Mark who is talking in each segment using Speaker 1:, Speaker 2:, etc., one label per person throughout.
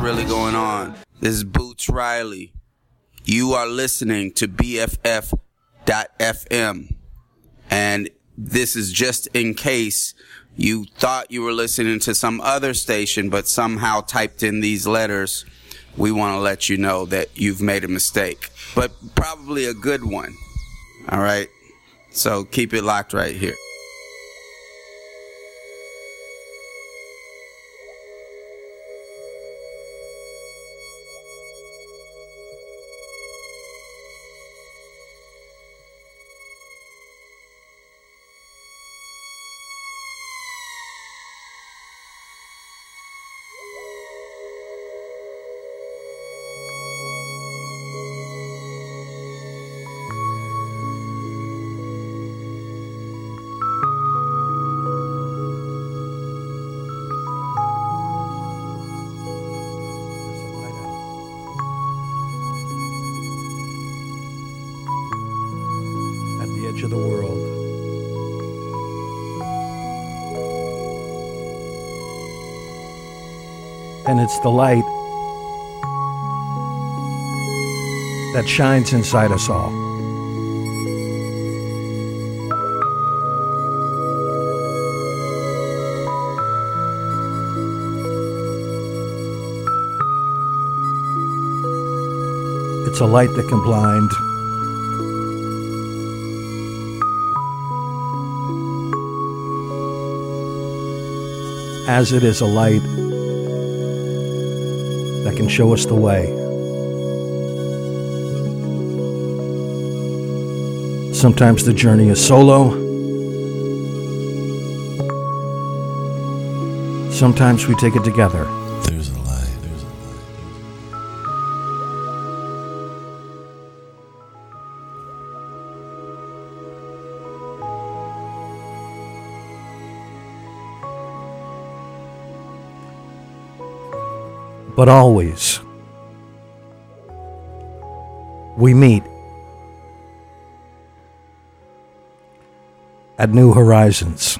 Speaker 1: really going on? This is Boots Riley. You are listening to BFF.FM. And this is just in case you thought you were listening to some other station, but somehow typed in these letters. We want to let you know that you've made a mistake, but probably a good one. All right. So keep it locked right here.
Speaker 2: It's the light that shines inside us all. It's a light that can blind. as it is a light can show us the way. Sometimes the journey is solo. Sometimes we take it together. But always, we meet at new horizons.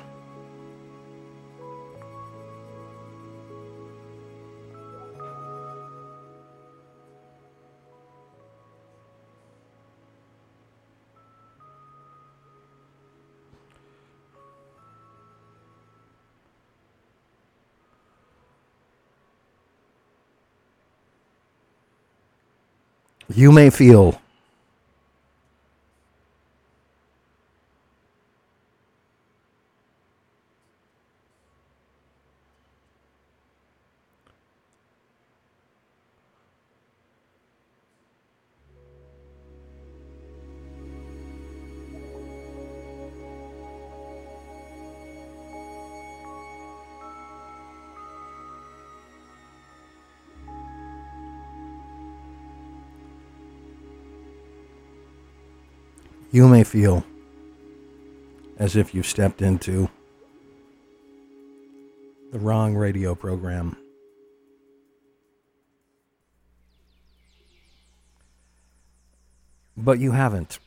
Speaker 2: You may feel feel as if you've stepped into the wrong radio program. But you haven't.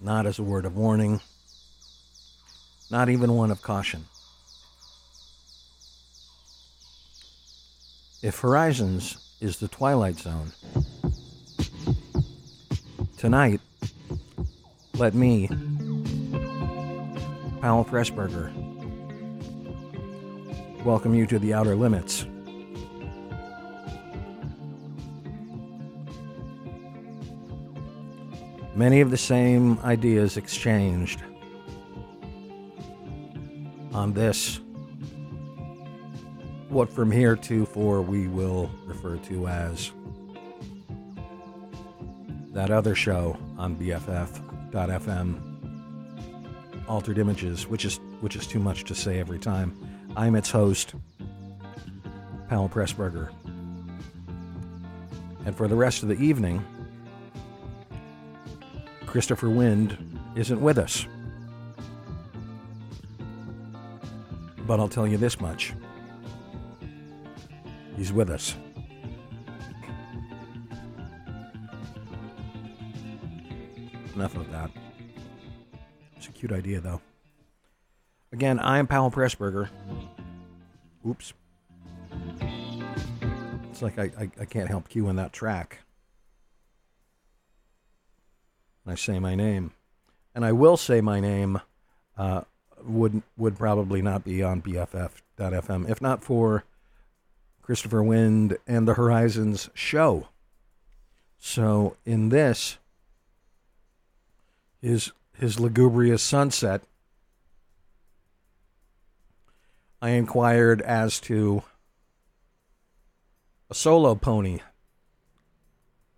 Speaker 2: Not as a word of warning, not even one of caution. If Horizons is the Twilight Zone, tonight, let me, Powell Pressburger, welcome you to the Outer Limits. Many of the same ideas exchanged on this, what from here to for we will refer to as that other show on BFF.FM, Altered Images, which is which is too much to say every time. I'm its host, Powell Pressburger, and for the rest of the evening, Christopher Wind isn't with us. But I'll tell you this much: he's with us. Enough of that. It's a cute idea, though. Again, I'm Powell Pressburger. Oops. It's like I, I, I can't help cueing that track. I say my name. And I will say my name uh, would would probably not be on BFF.fm if not for Christopher Wind and the Horizons show. So in this, his his lugubrious sunset, I inquired as to a solo pony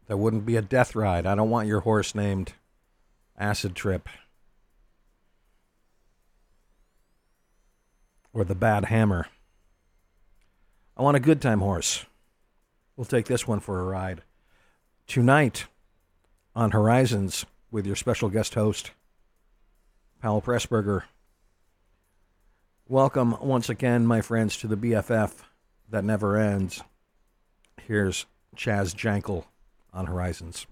Speaker 2: that wouldn't be a death ride. I don't want your horse named Acid Trip or the Bad Hammer. I want a good time horse. We'll take this one for a ride. Tonight on Horizons with your special guest host, Powell Pressburger. Welcome once again, my friends, to the BFF that never ends. Here's Chaz Jankel on Horizons.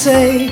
Speaker 3: Say.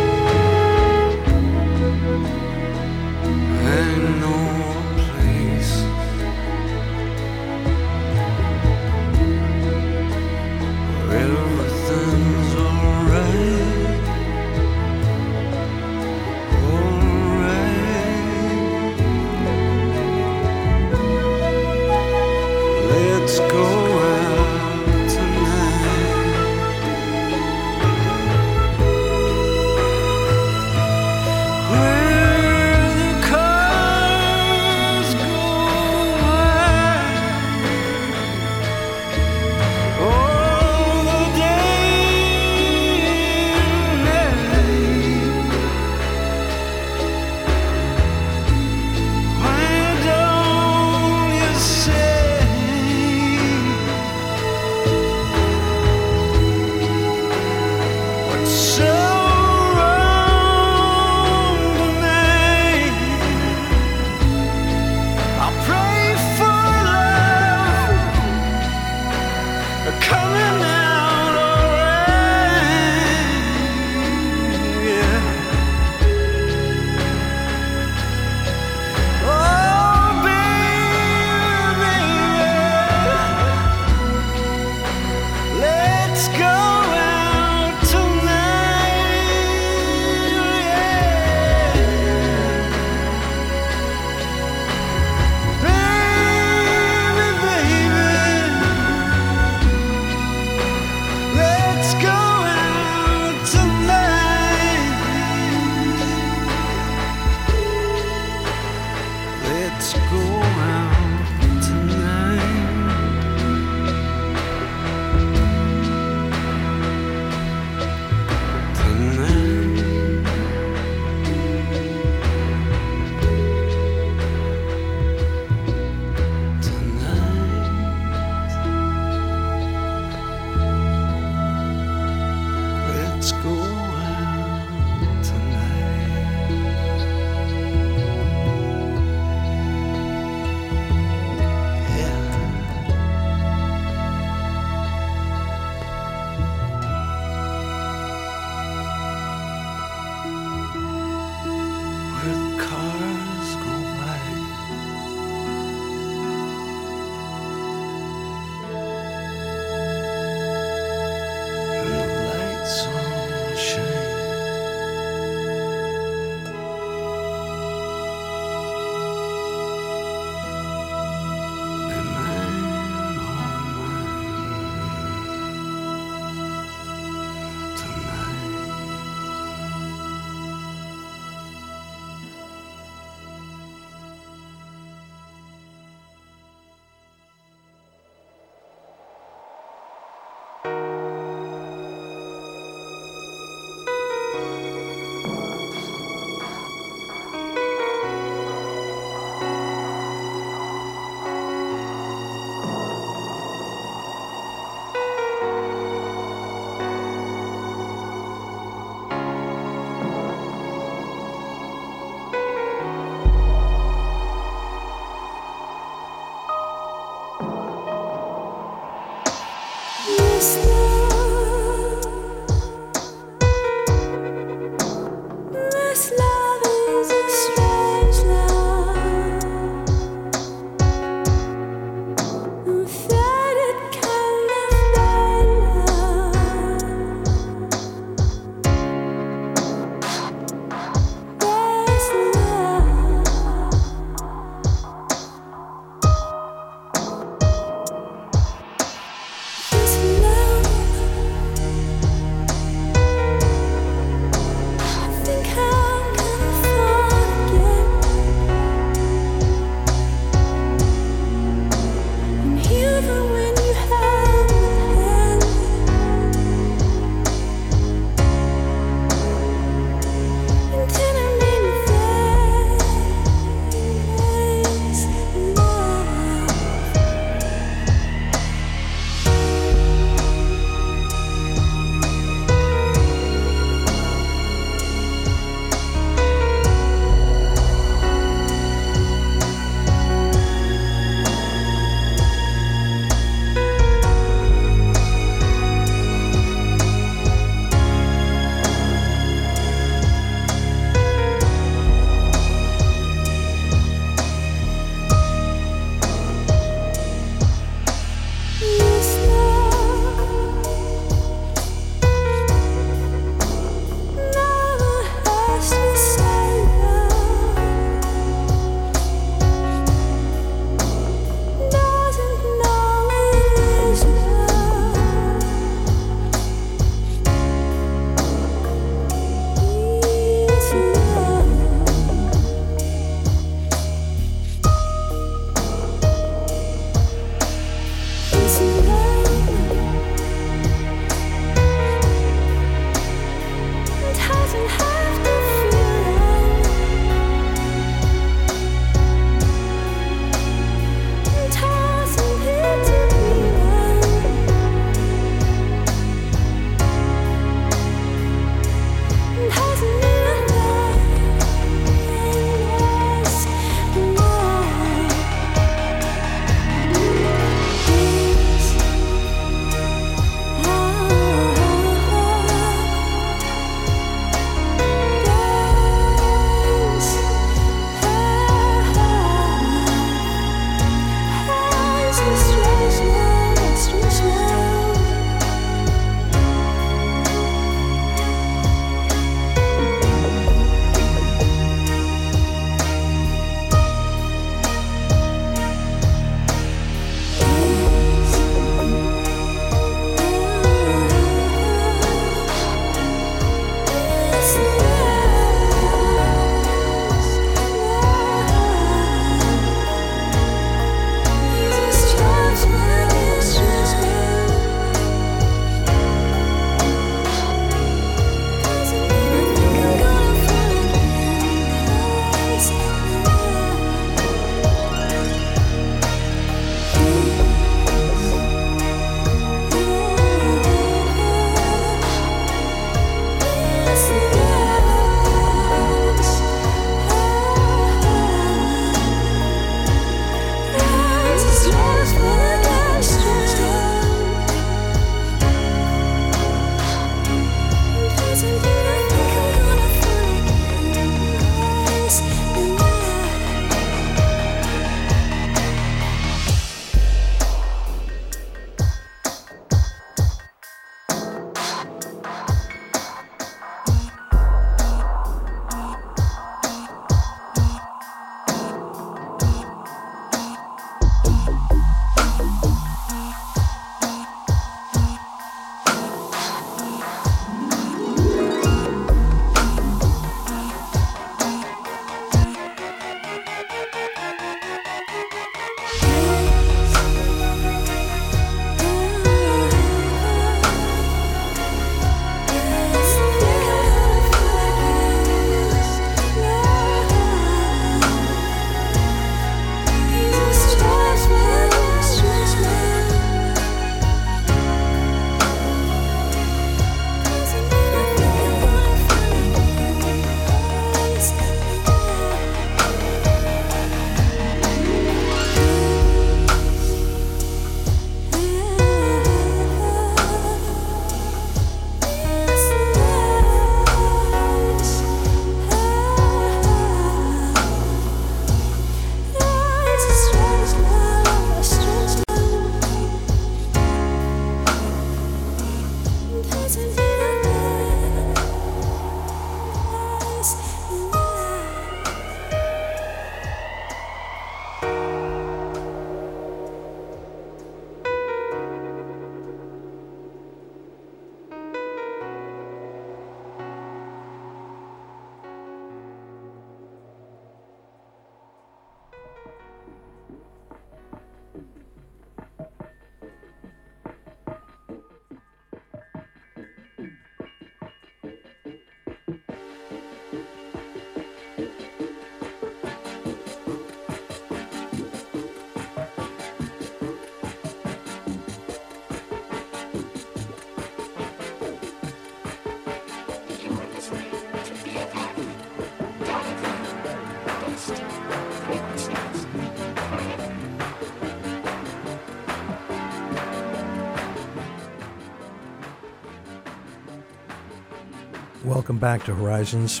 Speaker 2: Welcome back to Horizons.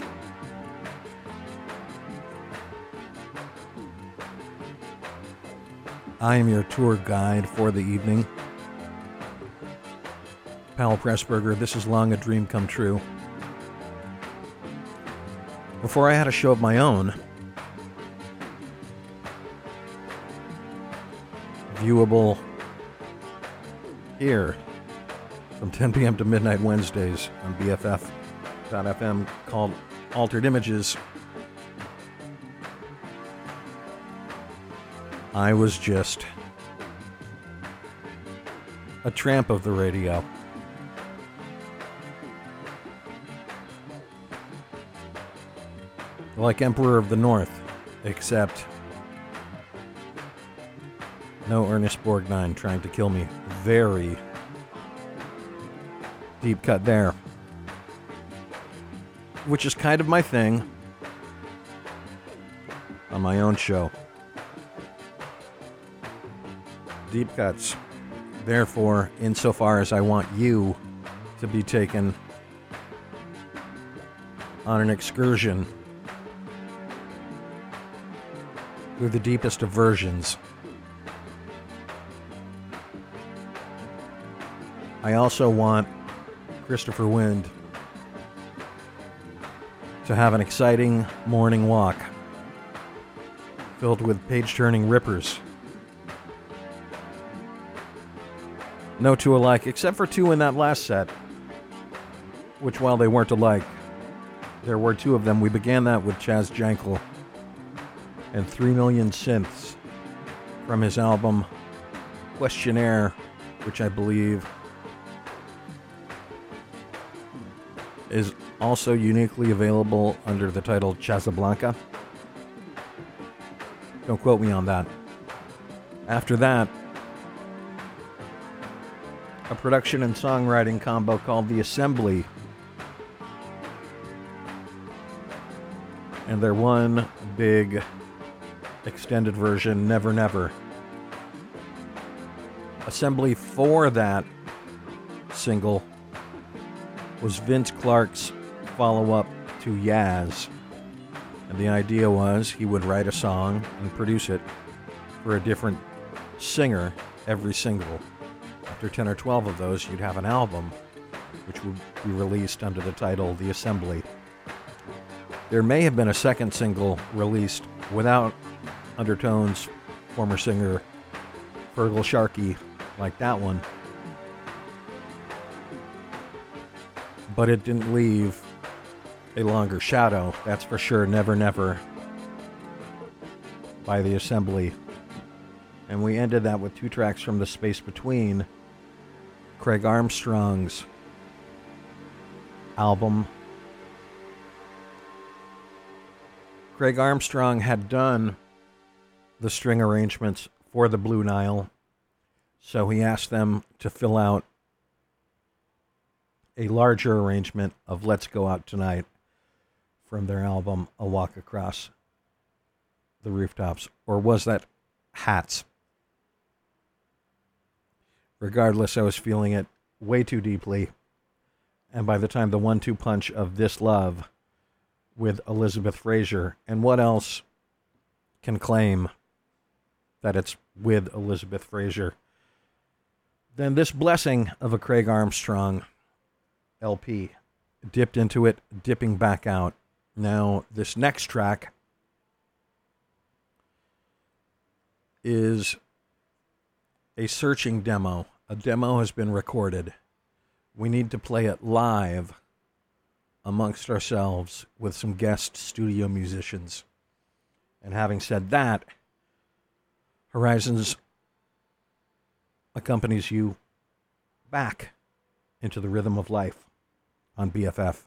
Speaker 2: I am your tour guide for the evening. Powell Pressburger, this is long a dream come true. Before I had a show of my own, viewable here from 10 p.m. to midnight Wednesdays on BFF.FM called Altered Images. I was just a tramp of the radio. Like Emperor of the North, except no Ernest Borgnine trying to kill me. Very deep cut there. Which is kind of my thing on my own show. Deep cuts. Therefore, insofar as I want you to be taken on an excursion through the deepest of versions. I also want Christopher Wind to have an exciting morning walk filled with page turning rippers. No two alike, except for two in that last set, which, while they weren't alike, there were two of them. We began that with Chaz Jankel and 3 Million Synths from his album Questionnaire, which I believe is also uniquely available under the title Chazablanca. Don't quote me on that. After that, a production and songwriting combo called The Assembly. And their one big extended version, Never Never. Assembly for that single was Vince Clarke's follow up to Yaz. And the idea was he would write a song and produce it for a different singer every single. After 10 or 12 of those, you'd have an album which would be released under the title The Assembly. There may have been a second single released without undertones, former singer Feargal Sharkey, like that one. But it didn't leave a longer shadow, that's for sure. Never, never. By the Assembly. And we ended that with two tracks from the space between Craig Armstrong's album. Craig Armstrong had done the string arrangements for the Blue Nile, so he asked them to fill out a larger arrangement of Let's Go Out Tonight from their album A Walk Across the Rooftops. Or was that Hats? Regardless, I was feeling it way too deeply. And by the time the one two punch of This Love with Elizabeth Fraser, and what else can claim that it's with Elizabeth Fraser, then this blessing of a Craig Armstrong LP dipped into it, dipping back out. Now, this next track is a searching demo. A demo has been recorded. We need to play it live amongst ourselves with some guest studio musicians. And having said that, Horizons accompanies you back into the rhythm of life on BFF.FM.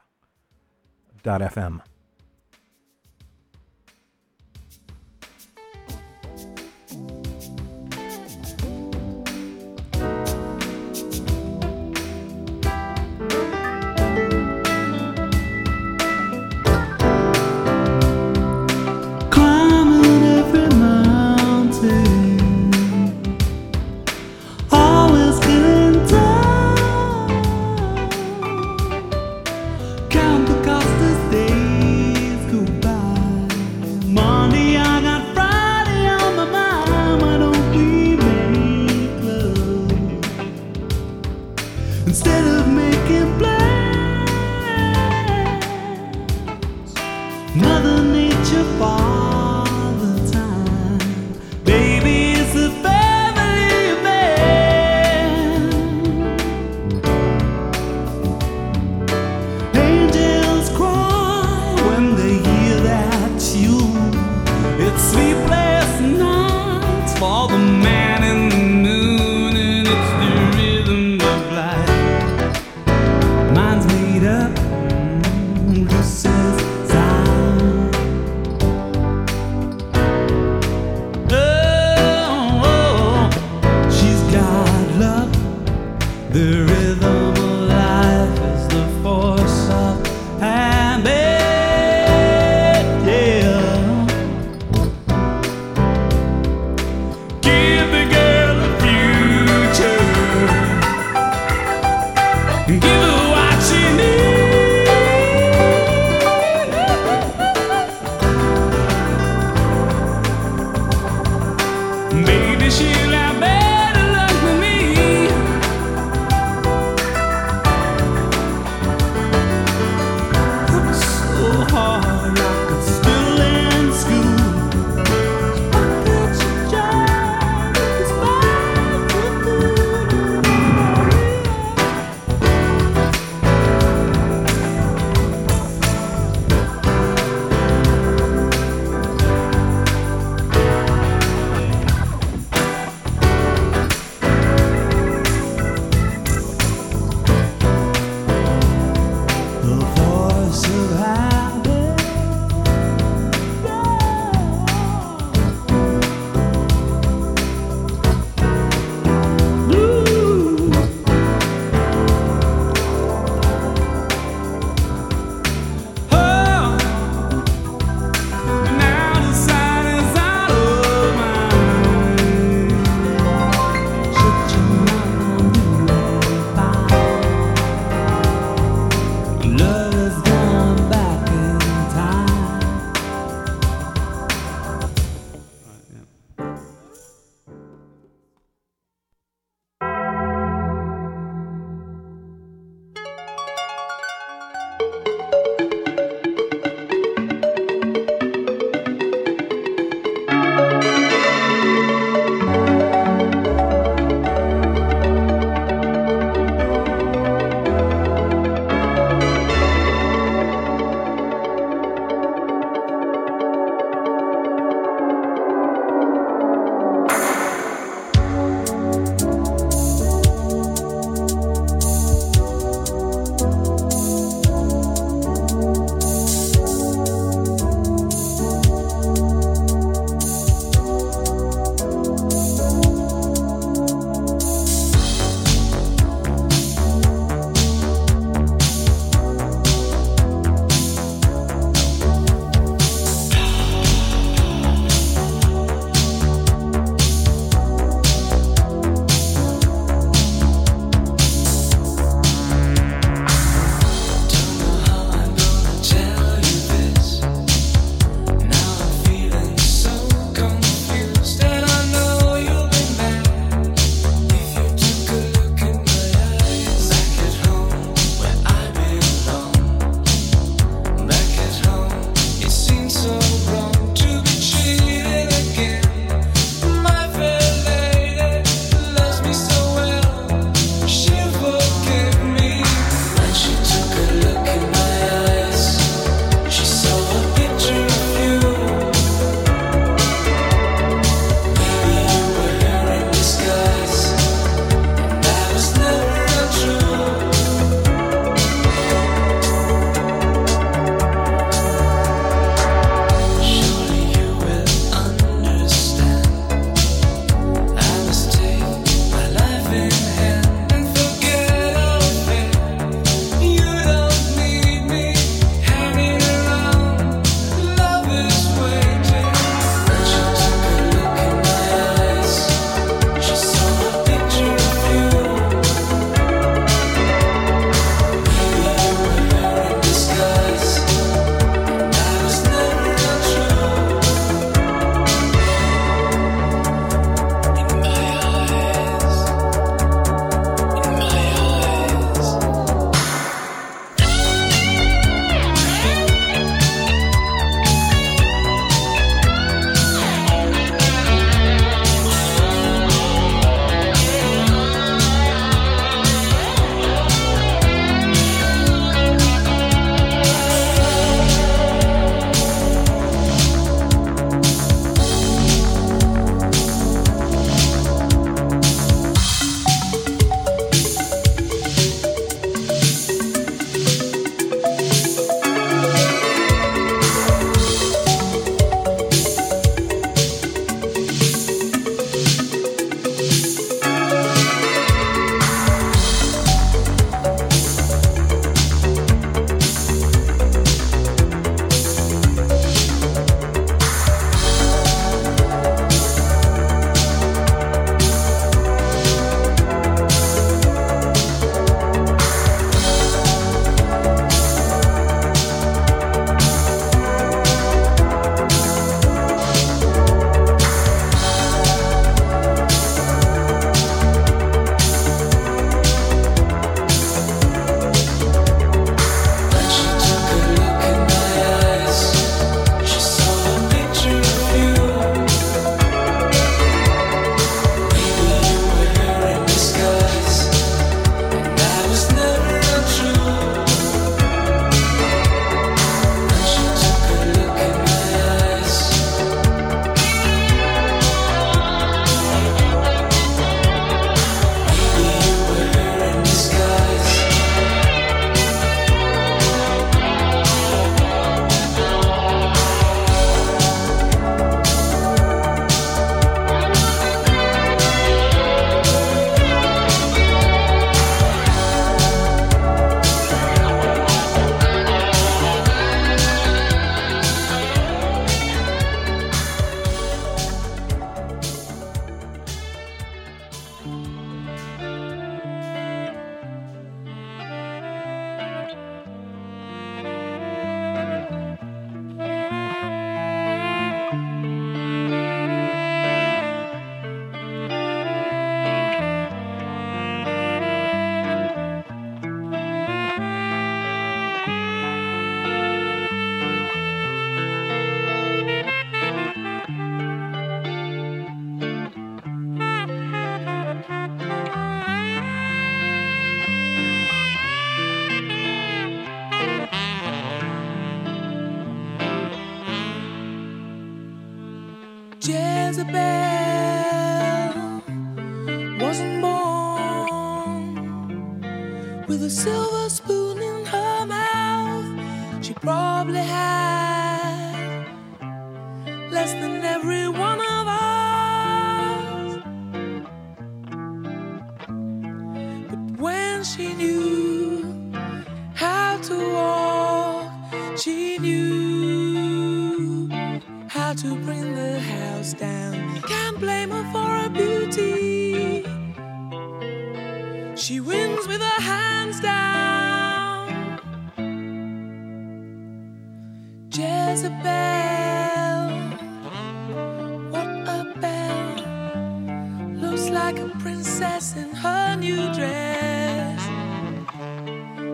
Speaker 4: her new dress.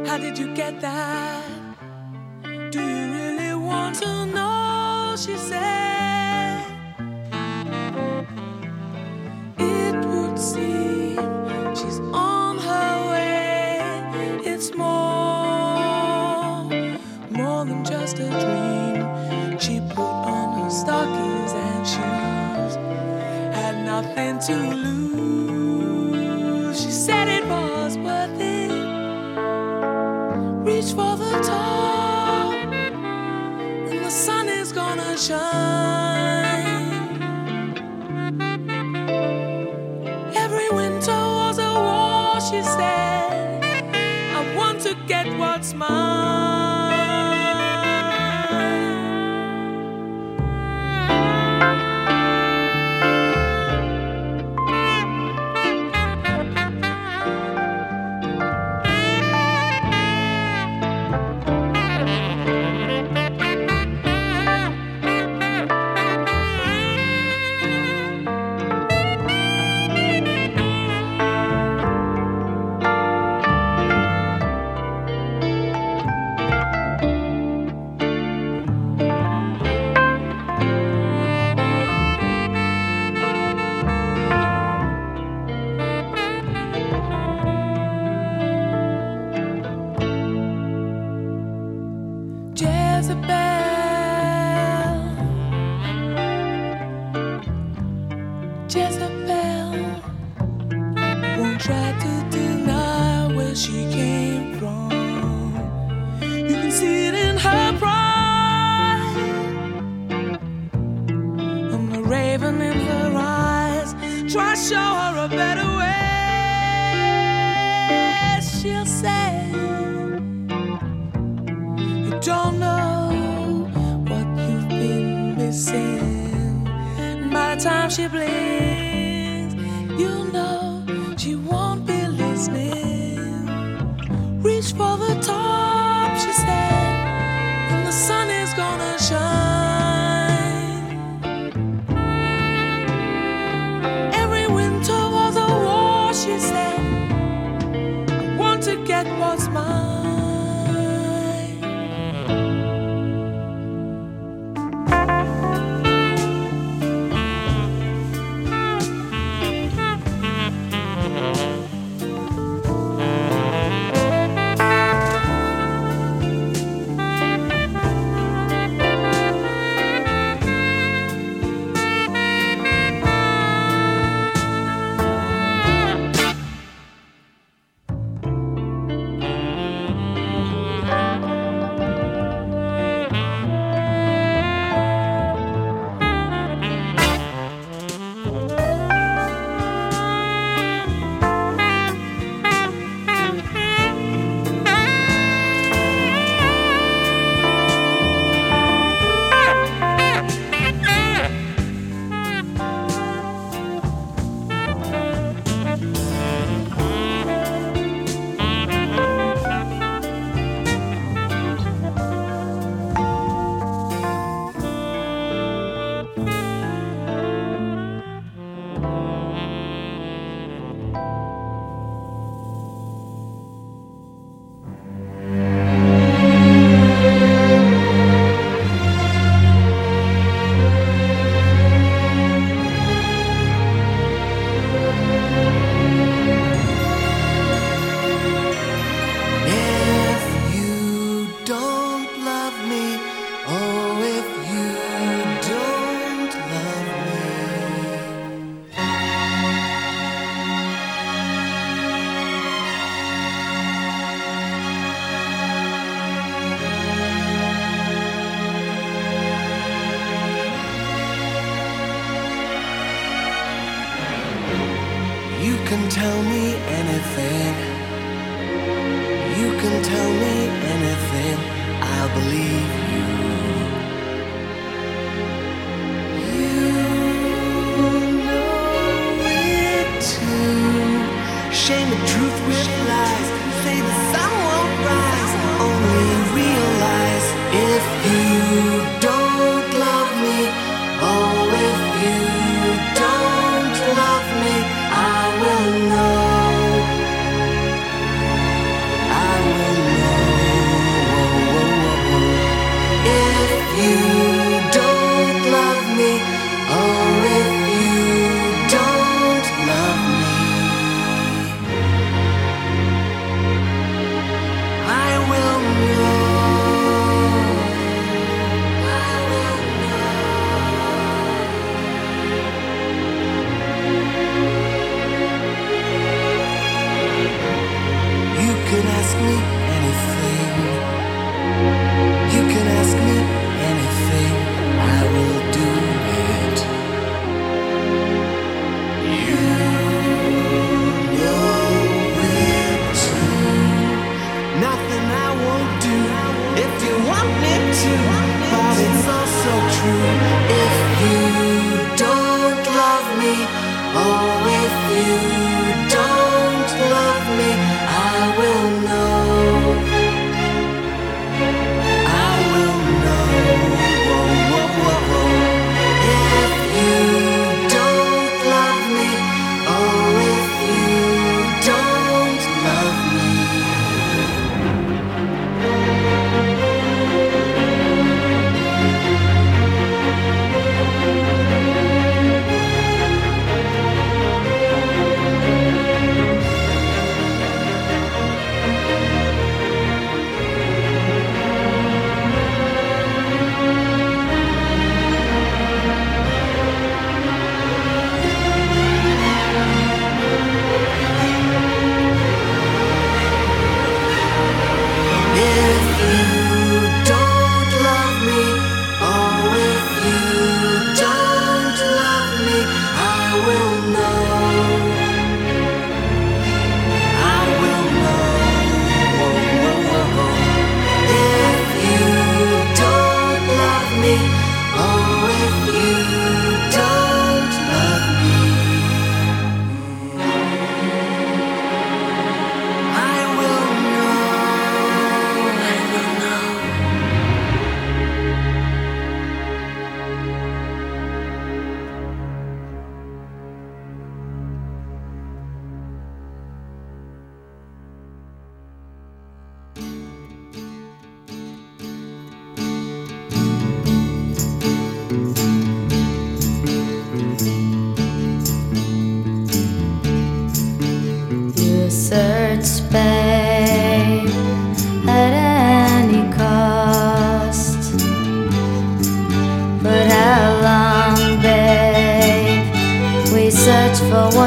Speaker 4: How did you get that? Do you really want to know? She said, It would seem she's on her way. It's more, more than just a dream. She put on her stockings and shoes, had nothing to lose.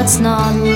Speaker 4: What's
Speaker 5: not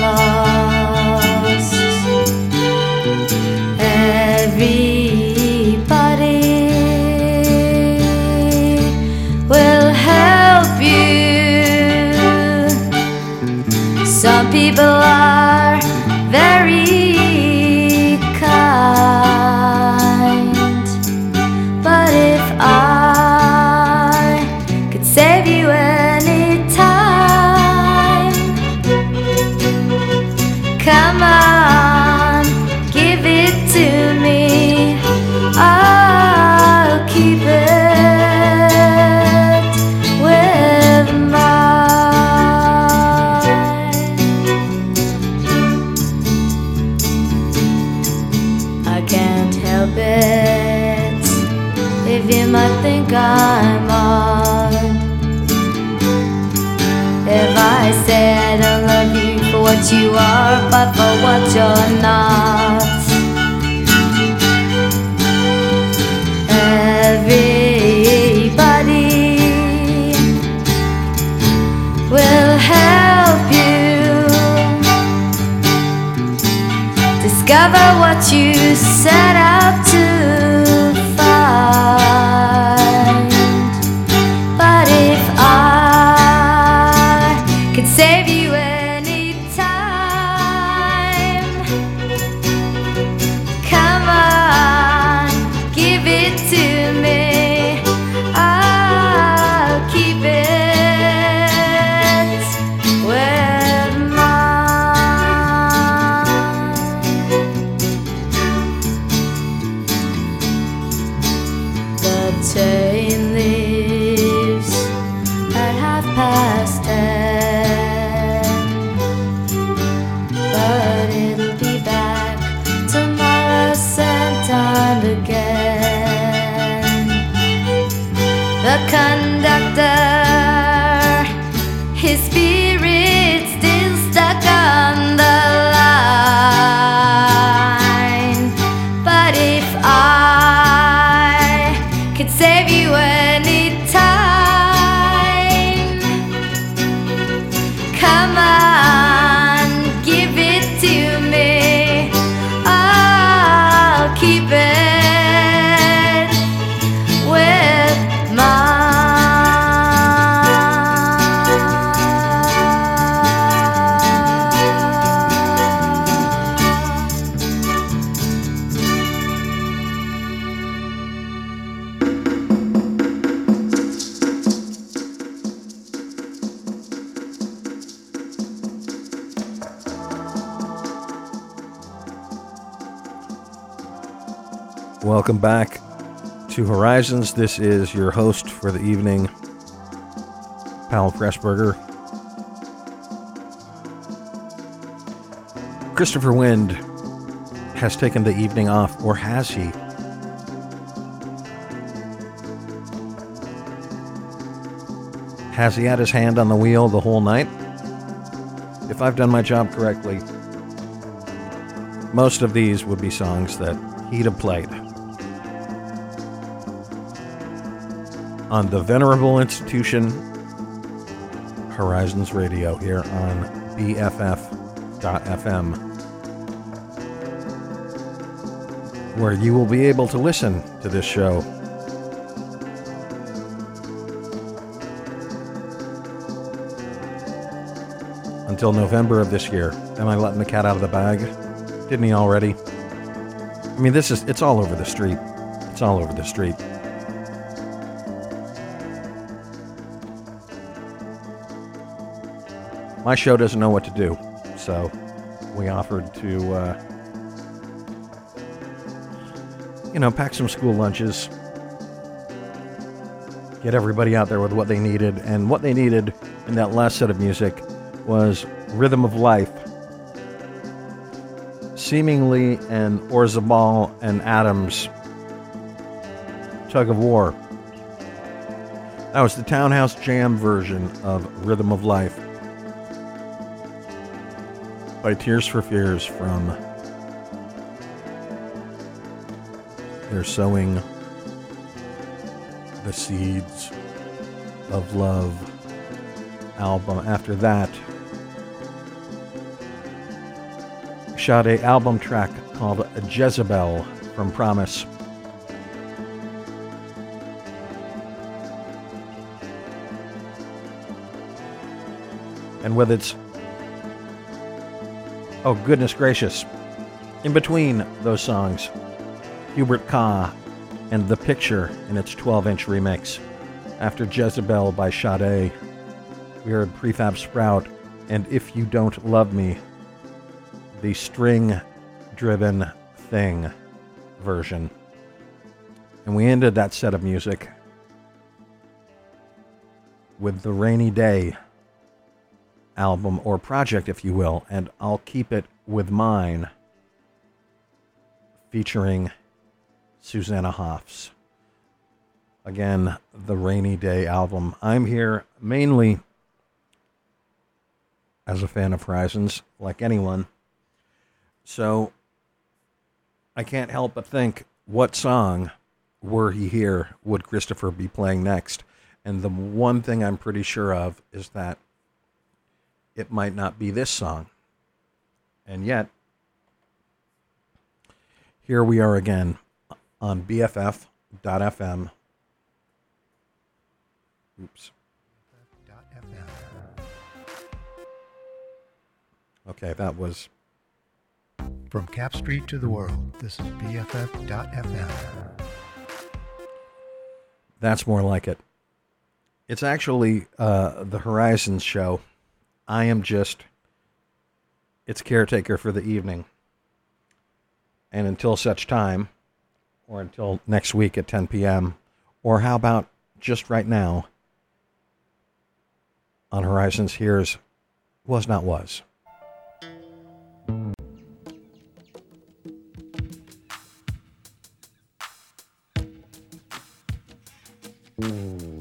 Speaker 5: for what
Speaker 2: Welcome back to Horizons. This is your host for the evening, Powell Pressburger. Christopher Wind has taken the evening off, or has he? Has he had his hand on the wheel the whole night? If I've done my job correctly, most of these would be songs that he'd have played. On the venerable institution, Horizons Radio, here on BFF.FM, where you will be able to listen to this show until November of this year. Am I letting the cat out of the bag? Didn't he already? I mean, this is, it's all over the street. It's all over the street. My show doesn't know what to do, so we offered to, uh, you know, pack some school lunches, get everybody out there with what they needed, and what they needed in that last set of music was Rhythm of Life. Seemingly an Orzabal and Adams tug of war. That was the Townhouse Jam version of Rhythm of Life by Tears for Fears from They're Sowing the Seeds of Love album. After that, Sade album track called Jezebel from Promise. And with its oh goodness gracious, in between those songs, Hubert Kah and The Picture in its 12 inch remix. After Jezebel by Sade, we heard Prefab Sprout and If You Don't Love Me, the string driven thing version. And we ended that set of music with the Rainy Day album or project, if you will, and I'll keep it with mine featuring Susanna Hoffs. Again, the Rainy Day album. I'm here mainly as a fan of Horizons, like anyone. So I can't help but think, what song, were he here, would Christopher be playing next? And the one thing I'm pretty sure of is that it might not be this song. And yet, here we are again on BFF.FM. Oops. Okay, that was
Speaker 6: From Cap Street to the world, this is BFF.FM.
Speaker 2: That's more like it. It's actually uh, the Horizons show. I am just its caretaker for the evening. And until such time, or until next week at 10 p.m., or how about just right now on Horizons, here's Was Not Was.
Speaker 7: At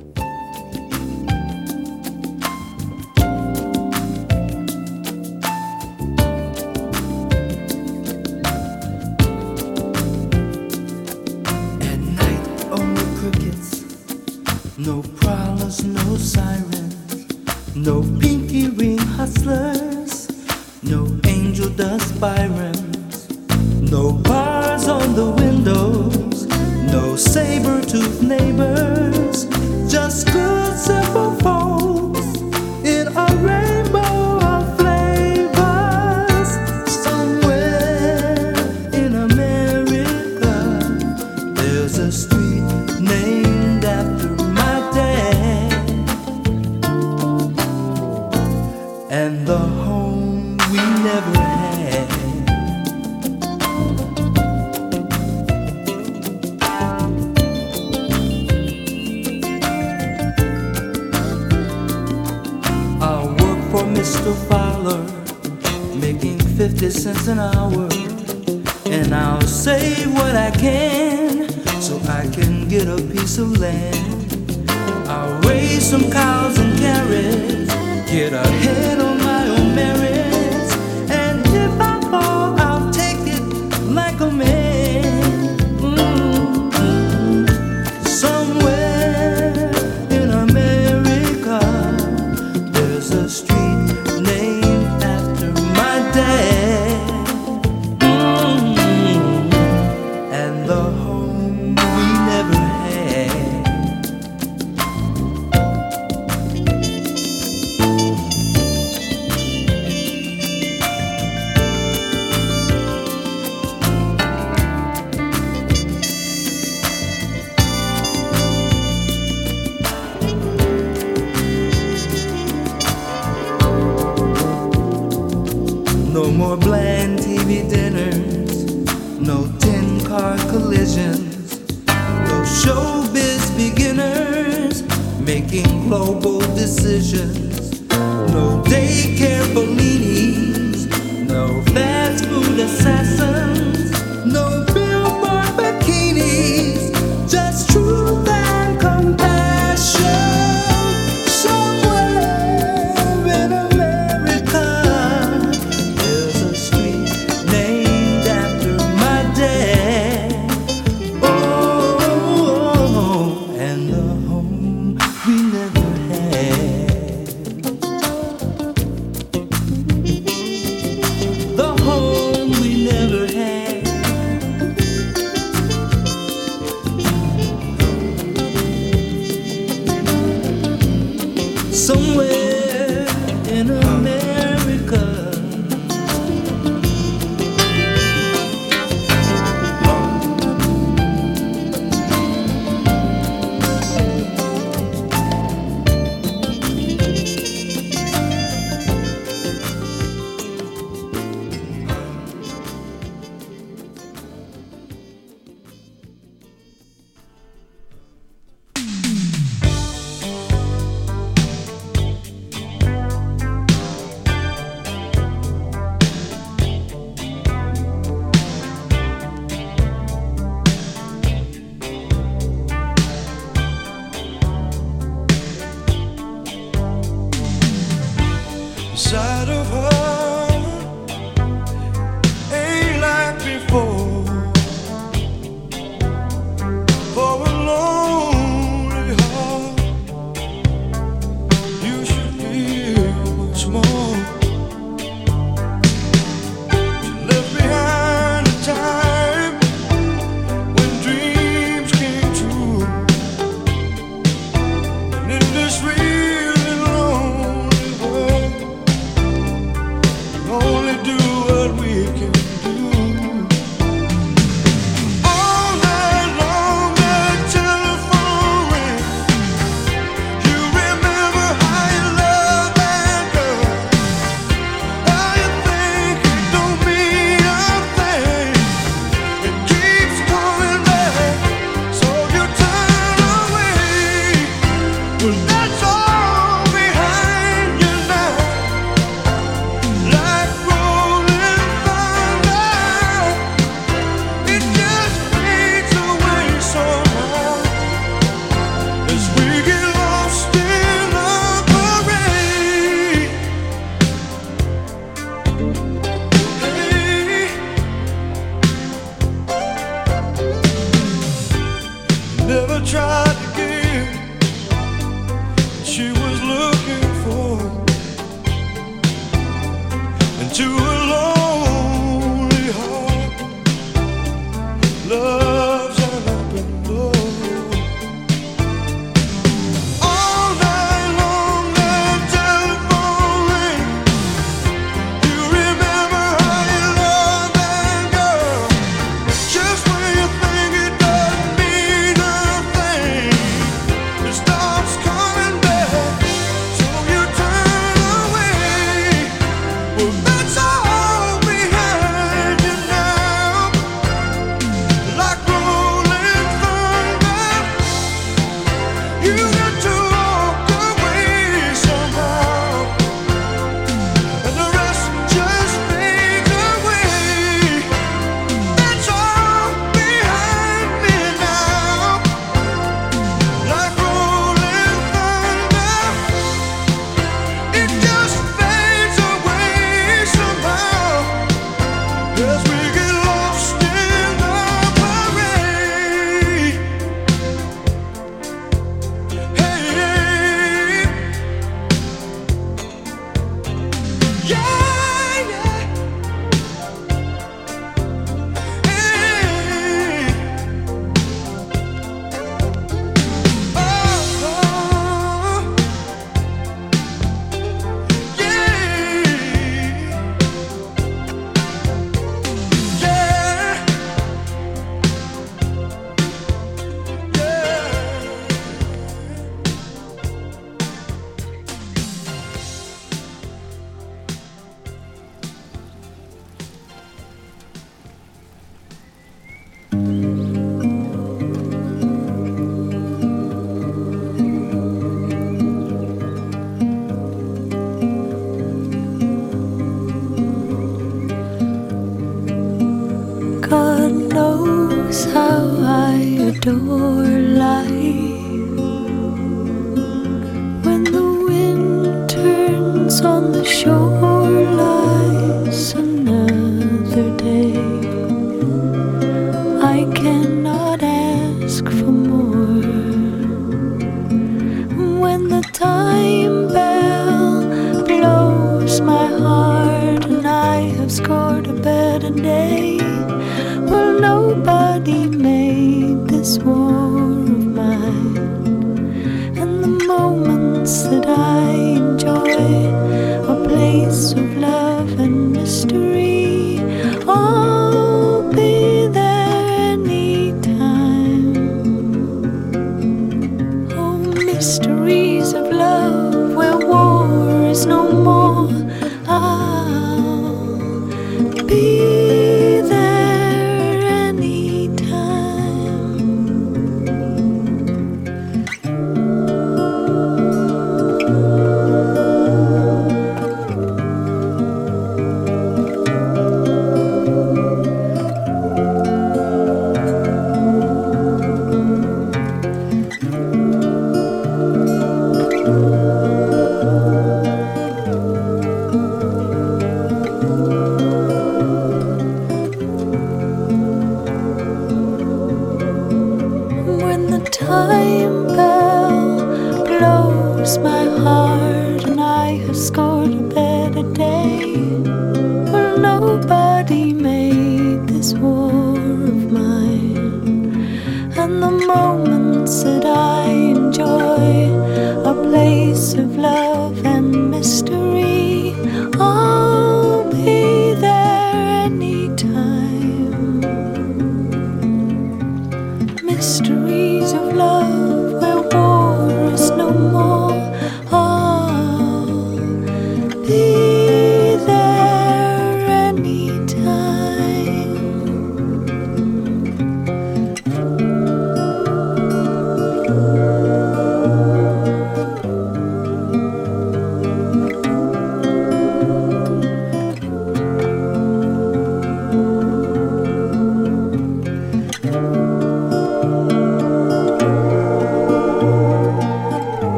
Speaker 8: God knows how I adore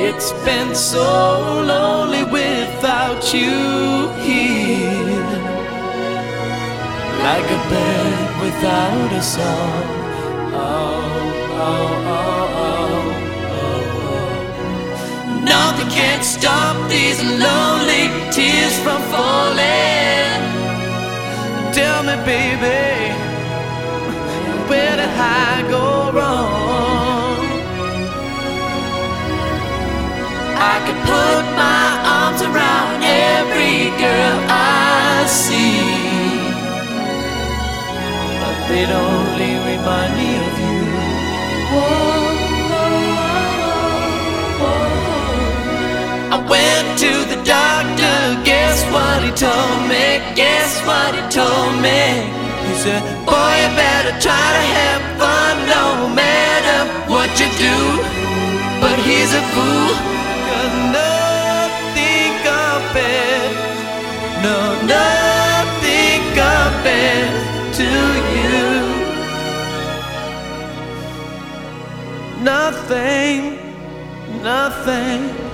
Speaker 9: It's been so lonely without you here. Like a bird without a song. Oh, oh, oh, oh, oh, oh. Nothing can stop these lonely tears from falling. Tell me, baby, where did I go wrong? I could put my arms around every girl I see, but they'd only remind me of you. I went to the doctor, guess what he told me? Guess what he told me? He said, Boy, you better try to have fun no matter what you do. But he's a fool, no, nothing compares to you. Nothing, nothing.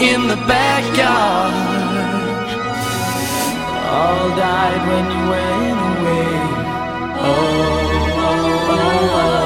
Speaker 9: In the backyard, all died when you went away. Oh, oh, oh, oh, oh.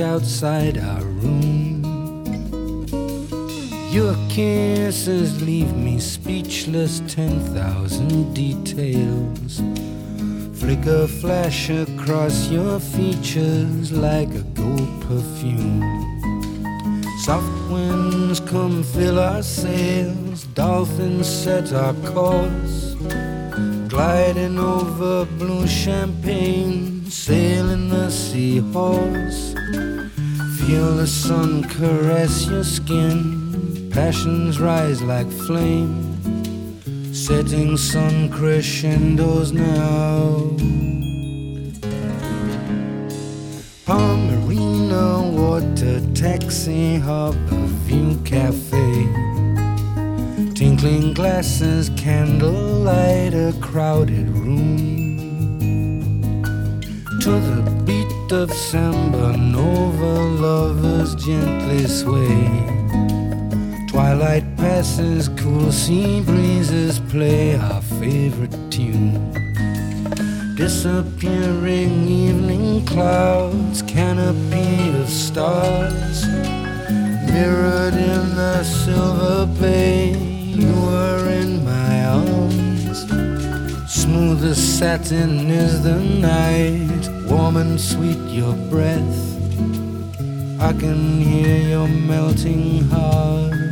Speaker 7: Outside our room. Your kisses leave me speechless, ten thousand details. Flicker flash across your features like a gold perfume. Soft winds come fill our sails, dolphins set our course. Gliding over blue champagne, sailing the seahorse. Feel the sun caress your skin, passions rise like flame. Setting sun crescendos now. Gently sway. Twilight passes, cool sea breezes play our favorite tune. Disappearing evening clouds, canopy of stars. Mirrored in the silver bay, you were in my arms. Smooth as satin is the night, warm and sweet your breath. I can hear your melting heart.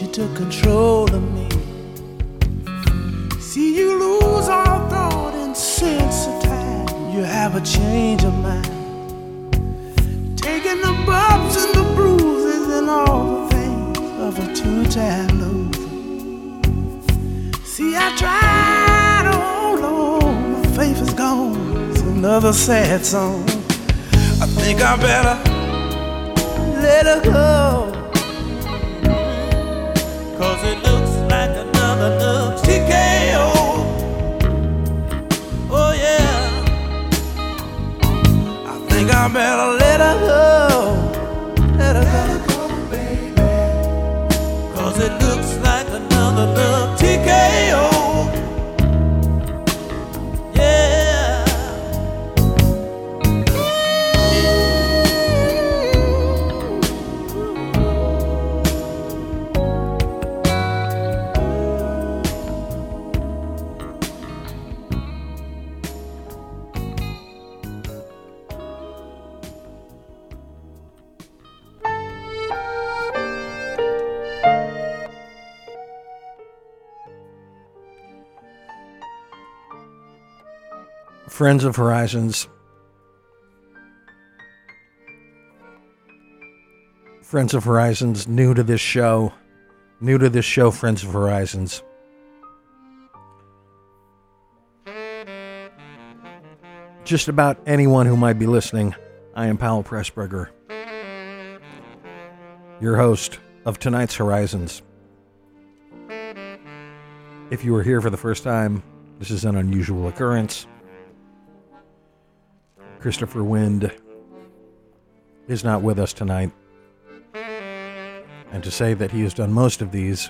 Speaker 10: She took control of me. See you lose all thought and sense of time. You have a change of mind. Taking the bumps and the bruises and all the things of a two-time loser. See, I tried hold on, my faith is gone. It's another sad song. I think I better let her go. Cause it looks like another love
Speaker 2: Friends of Horizons. Friends of Horizons, new to this show. New to this show, Friends of Horizons. Just about anyone who might be listening, I am Powell Pressburger, your host of tonight's Horizons. If you are here for the first time, this is an unusual occurrence. Christopher Wind is not with us tonight. And to say that he has done most of these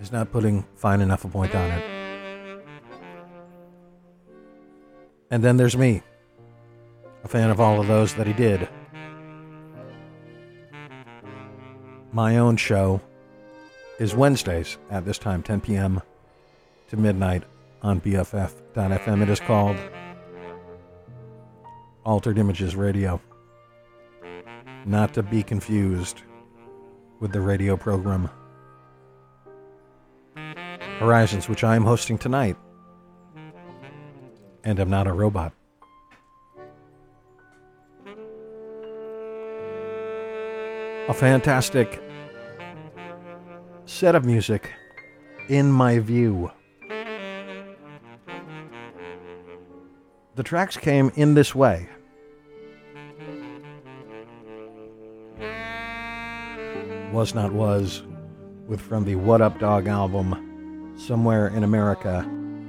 Speaker 2: is not putting fine enough a point on it. And then there's me, a fan of all of those that he did. My own show is Wednesdays at this time, 10 p.m. to midnight on BFF.fm. It is called Altered Images Radio. Not to be confused with the radio program Horizons, which I am hosting tonight. And I'm not a robot. A fantastic set of music in my view. The tracks came in this way. Was Not Was, with from the What Up Dog album, Somewhere in America,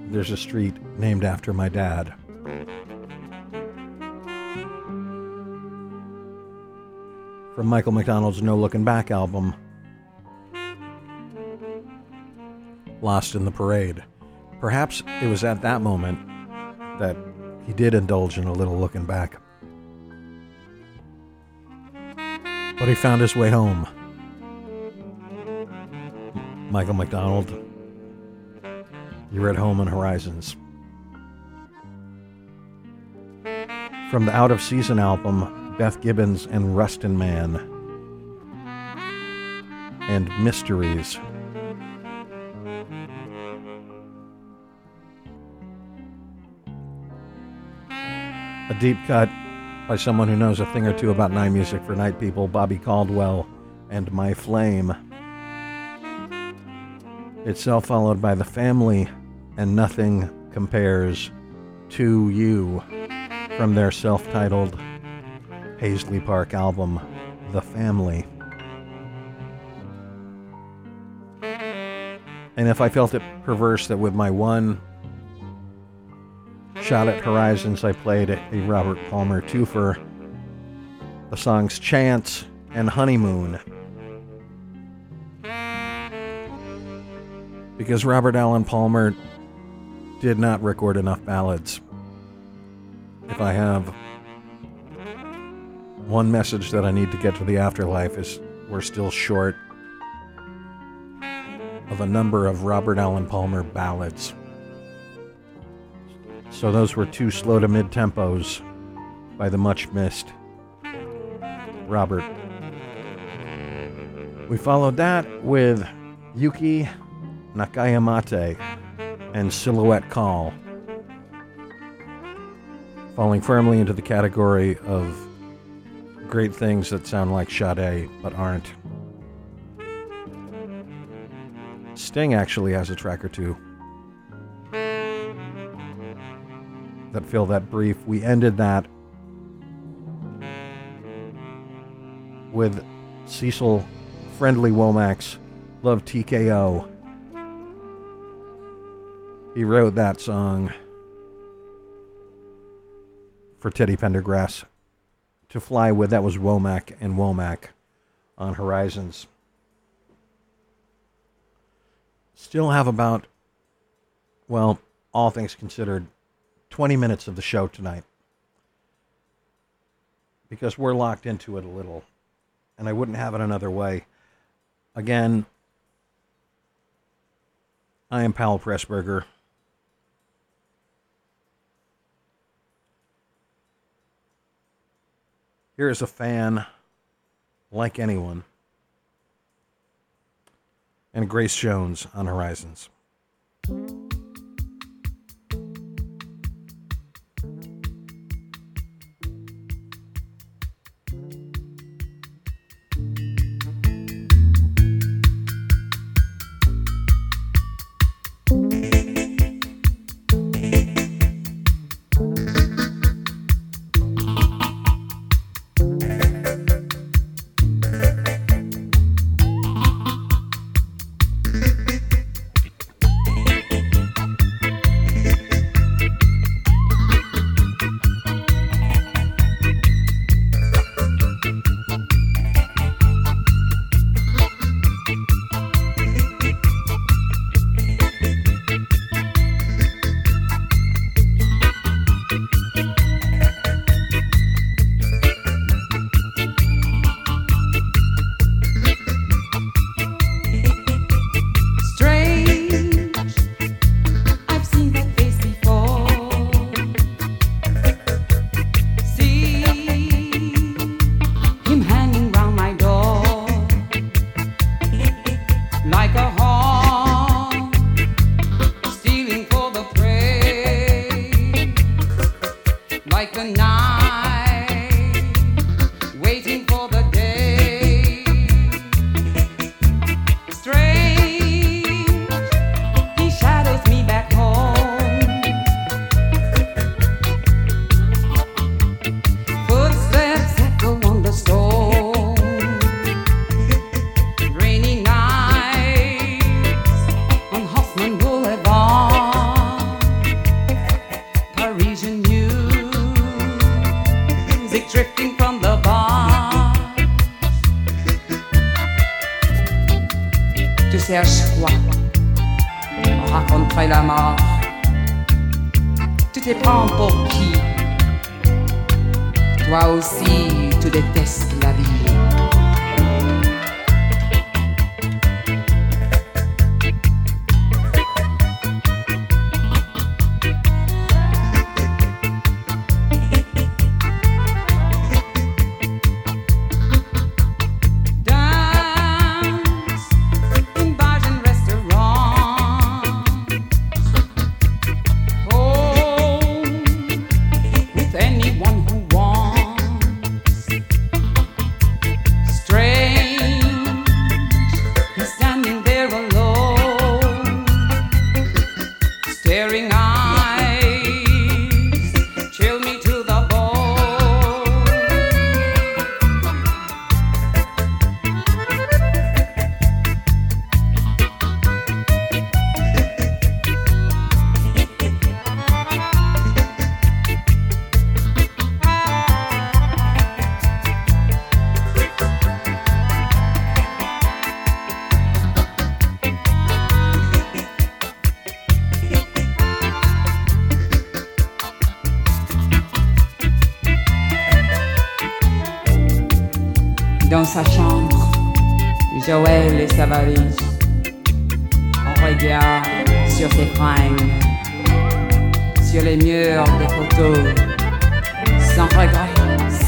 Speaker 2: there's a street named after my dad. From Michael McDonald's No Looking Back album, Lost in the Parade. Perhaps it was at that moment that he did indulge in a little looking back. But he found his way home. Michael McDonald, you're at home on Horizons. From the out of season album, Beth Gibbons and Rustin Man, and Mysteries. Deep cut by someone who knows a thing or two about night music for night people, Bobby Caldwell, and My Flame. Itself followed by The Family and Nothing Compares to You from their self titled Paisley Park album, The Family. And if I felt it perverse that with my one shot at Horizons, I played a Robert Palmer twofer, the songs Chance and Honeymoon. Because Robert Allen Palmer did not record enough ballads. If I have one message that I need to get to the afterlife is we're still short of a number of Robert Allen Palmer ballads. So those were two slow to mid tempos by the much missed Robert. We followed that with Yuki Nakayamate and Silhouette Call, falling firmly into the category of great things that sound like Sade but aren't. Sting actually has a track or two that fill that brief. We ended that with Cecil Friendly Womack's Love TKO. He wrote that song for Teddy Pendergrass to fly with. That was Womack and Womack on Horizons. Still have about, well, all things considered, 20 minutes of the show tonight because we're locked into it a little and I wouldn't have it another way. Again, I am Powell Pressburger. Here is a fan like anyone and Grace Jones on Horizons.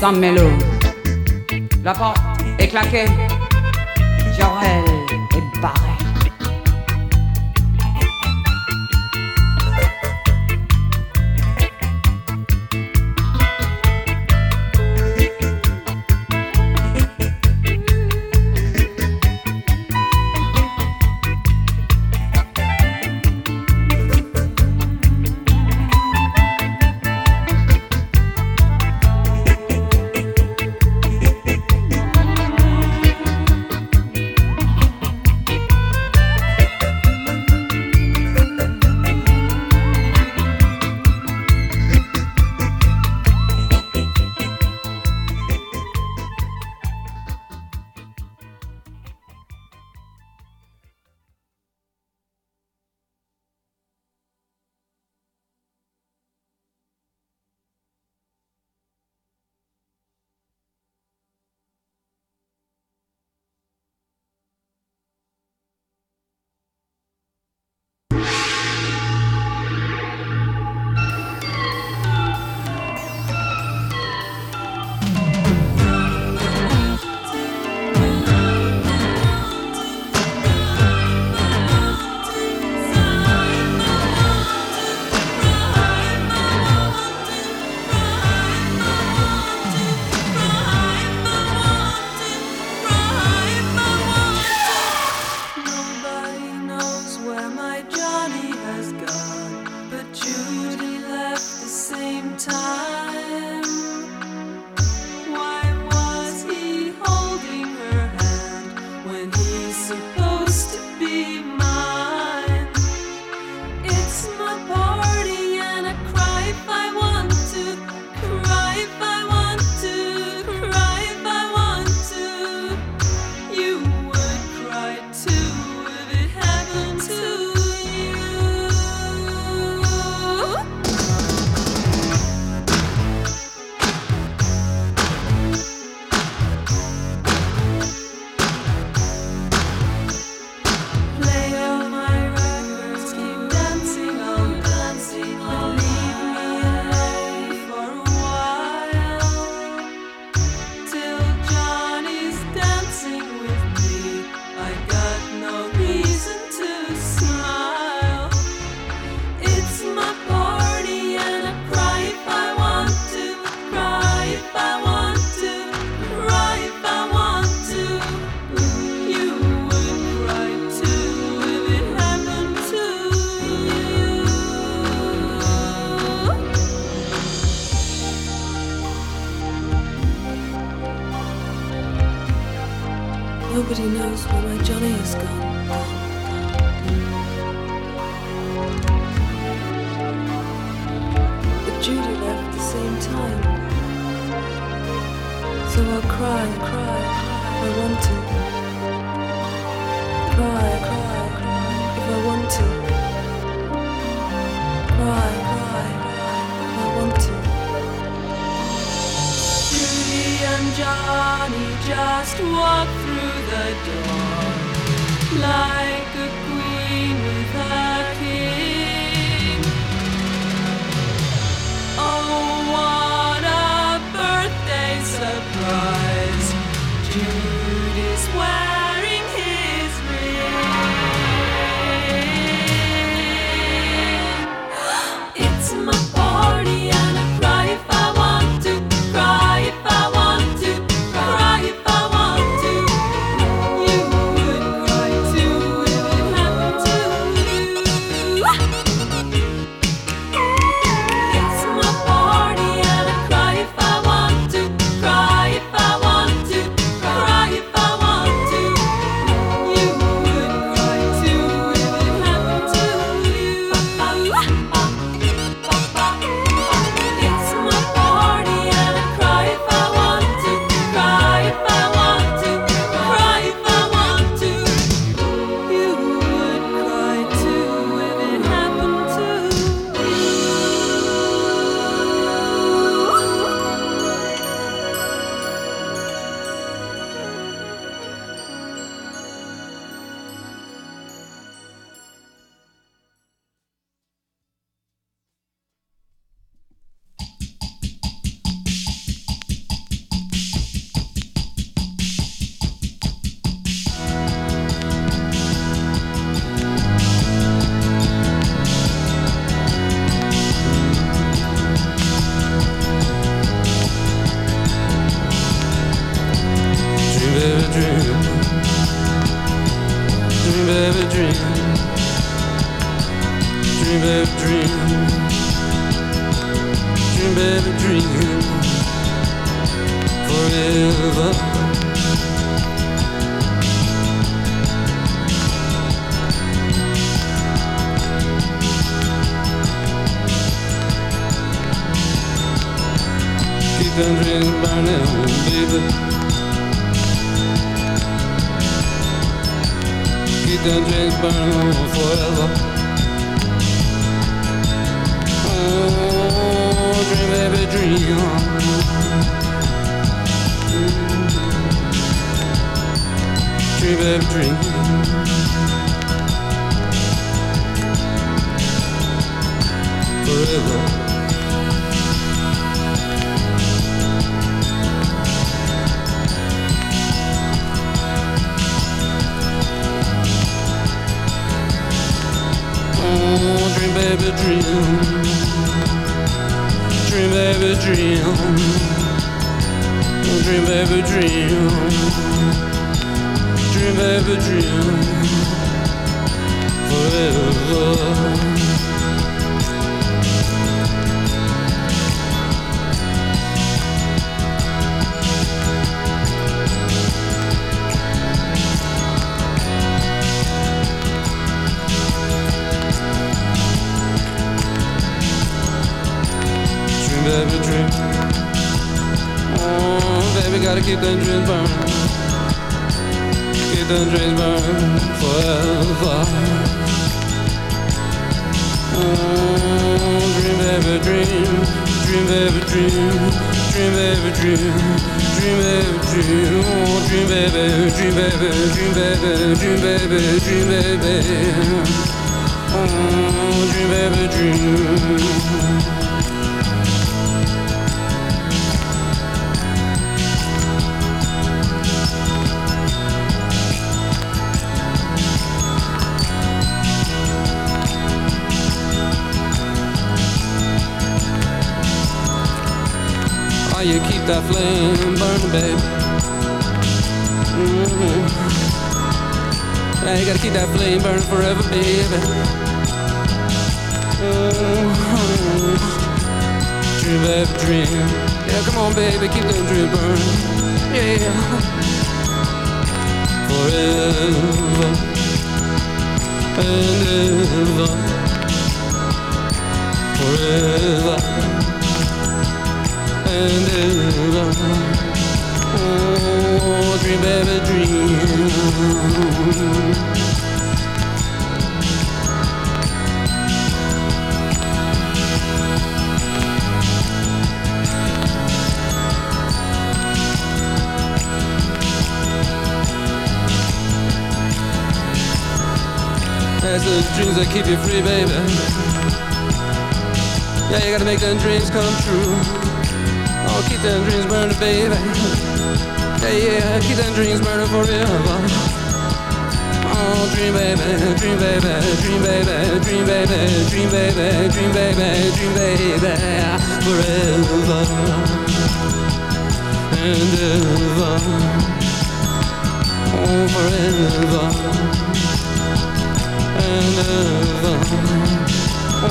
Speaker 7: San
Speaker 11: dream baby, dream baby, dream baby, dream baby, dream baby, dream baby, forever and ever, oh
Speaker 7: forever and ever, oh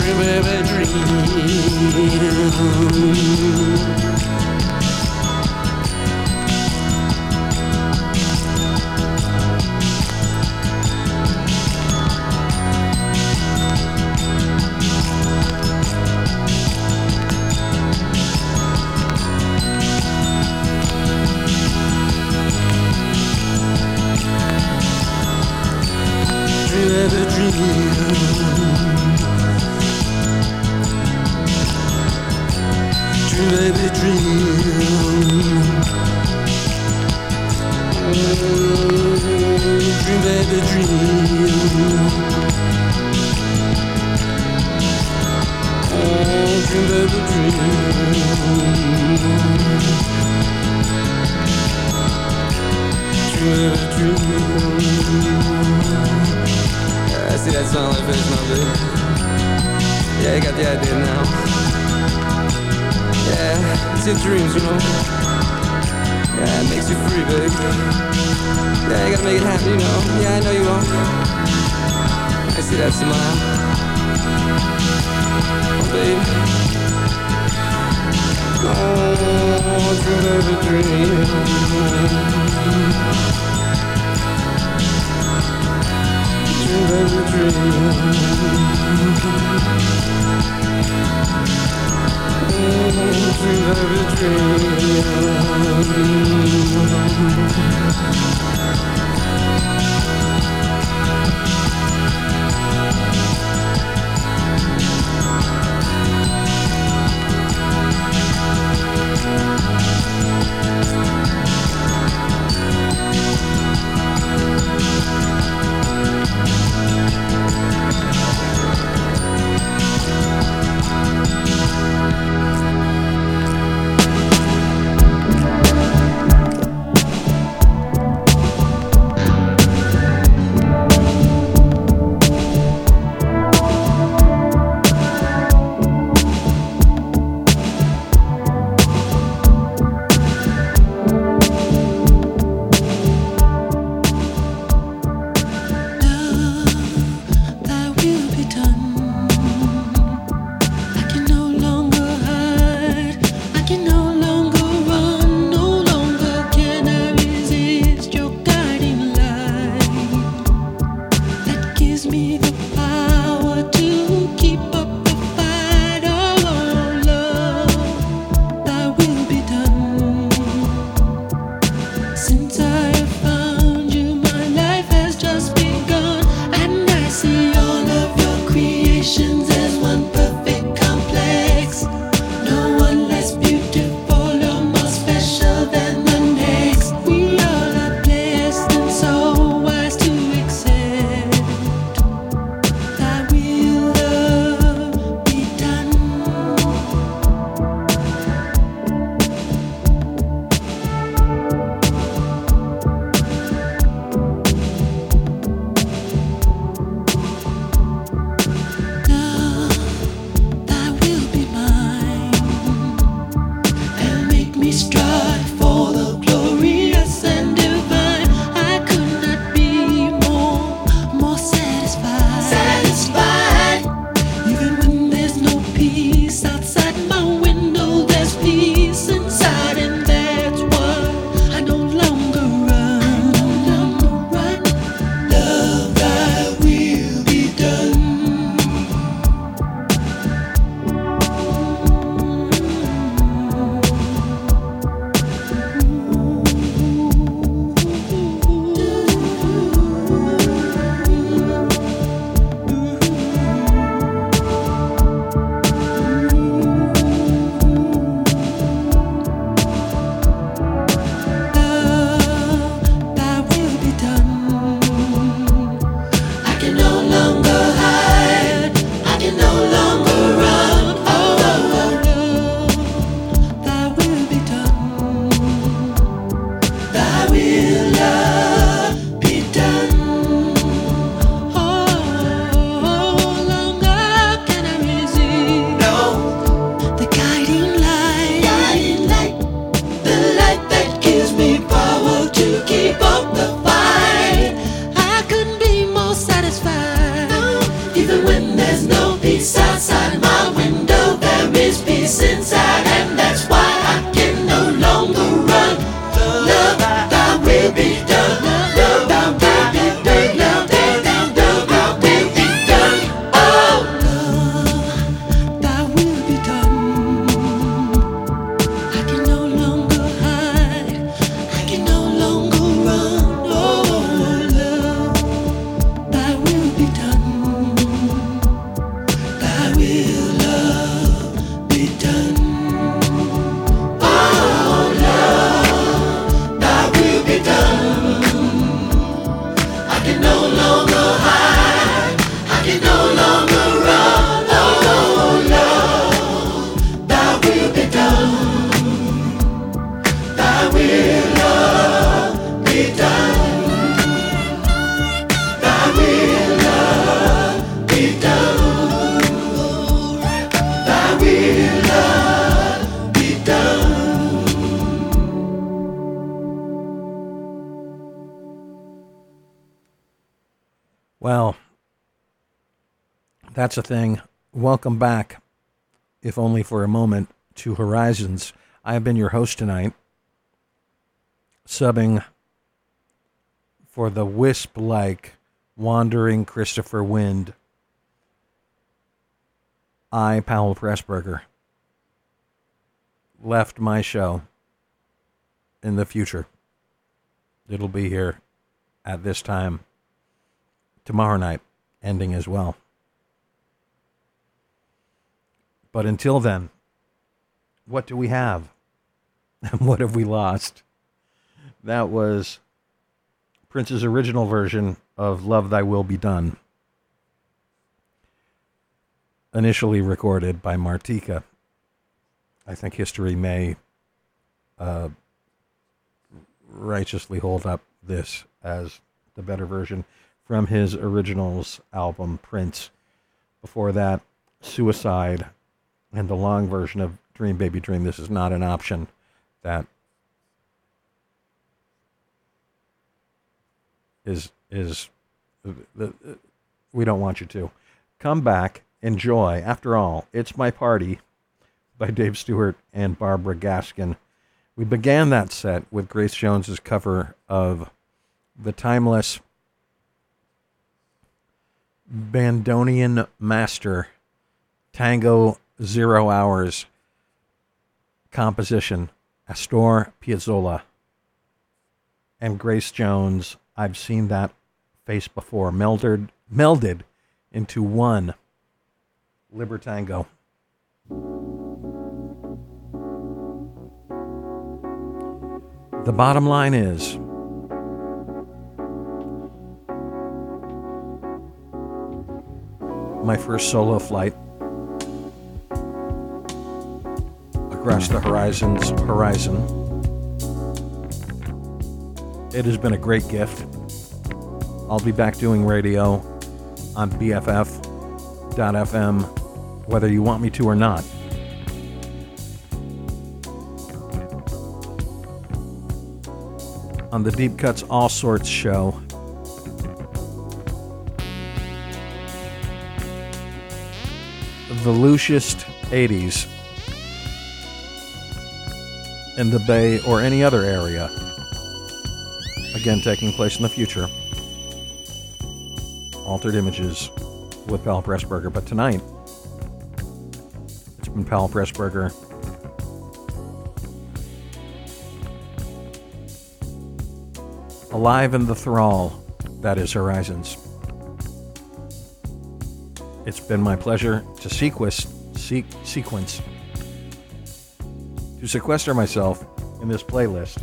Speaker 7: dream baby, dream.
Speaker 10: That's
Speaker 2: a thing. Welcome back, if only for a moment, to Horizons. I have been your host tonight, subbing for the wisp like wandering Christopher Wind. I, Powell Pressburger, left my show in the future. It'll be here at this time tomorrow night, ending as well. But until then, what do we have? And what have we lost? That was Prince's original version of Love Thy Will Be Done, initially recorded by Martika. I think history may uh, righteously hold up this as the better version from his originals album Prince. Before that, Suicide and the long version of Dream Baby Dream. This is not an option that is is uh, uh, we don't want you to come back enjoy after all it's my party by dave stewart and barbara gaskin we began that set with grace jones's cover of the timeless bandoneon master tango zero hours composition astor piazzolla and grace jones. I've seen that face before melded melded into one libertango. The bottom line is my first solo flight the horizon's horizon. It has been a great gift. I'll be back doing radio on BFF.FM, whether you want me to or not. On the Deep Cuts All Sorts show, the loosest 80s in the Bay or any other area. Again, taking place in the future. Altered images with Pal Pressburger. But tonight, it's been Pal Pressburger. Alive in the thrall that is Horizons. It's been my pleasure to sequence, se- sequence, to sequester myself in this playlist.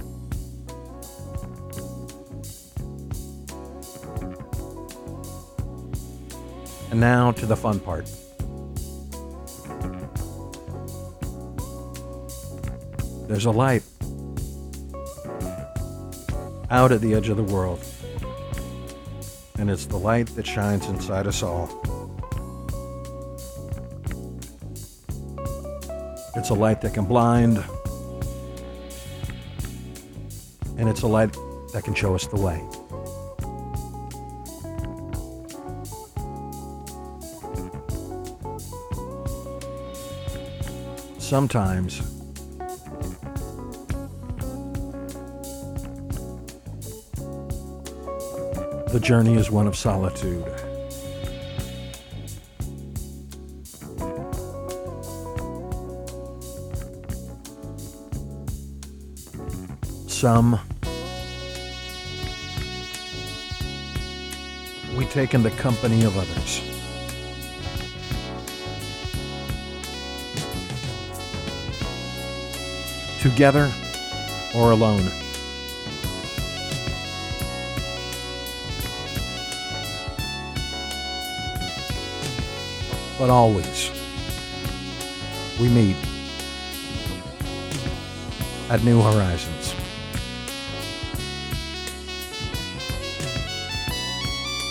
Speaker 2: And now to the fun part. There's a light out at the edge of the world. And it's the light that shines inside us all. It's a light that can blind, and it's a light that can show us the way. Sometimes the journey is one of solitude. Some we take in the company of others. Together or alone. But always, we meet at New Horizons.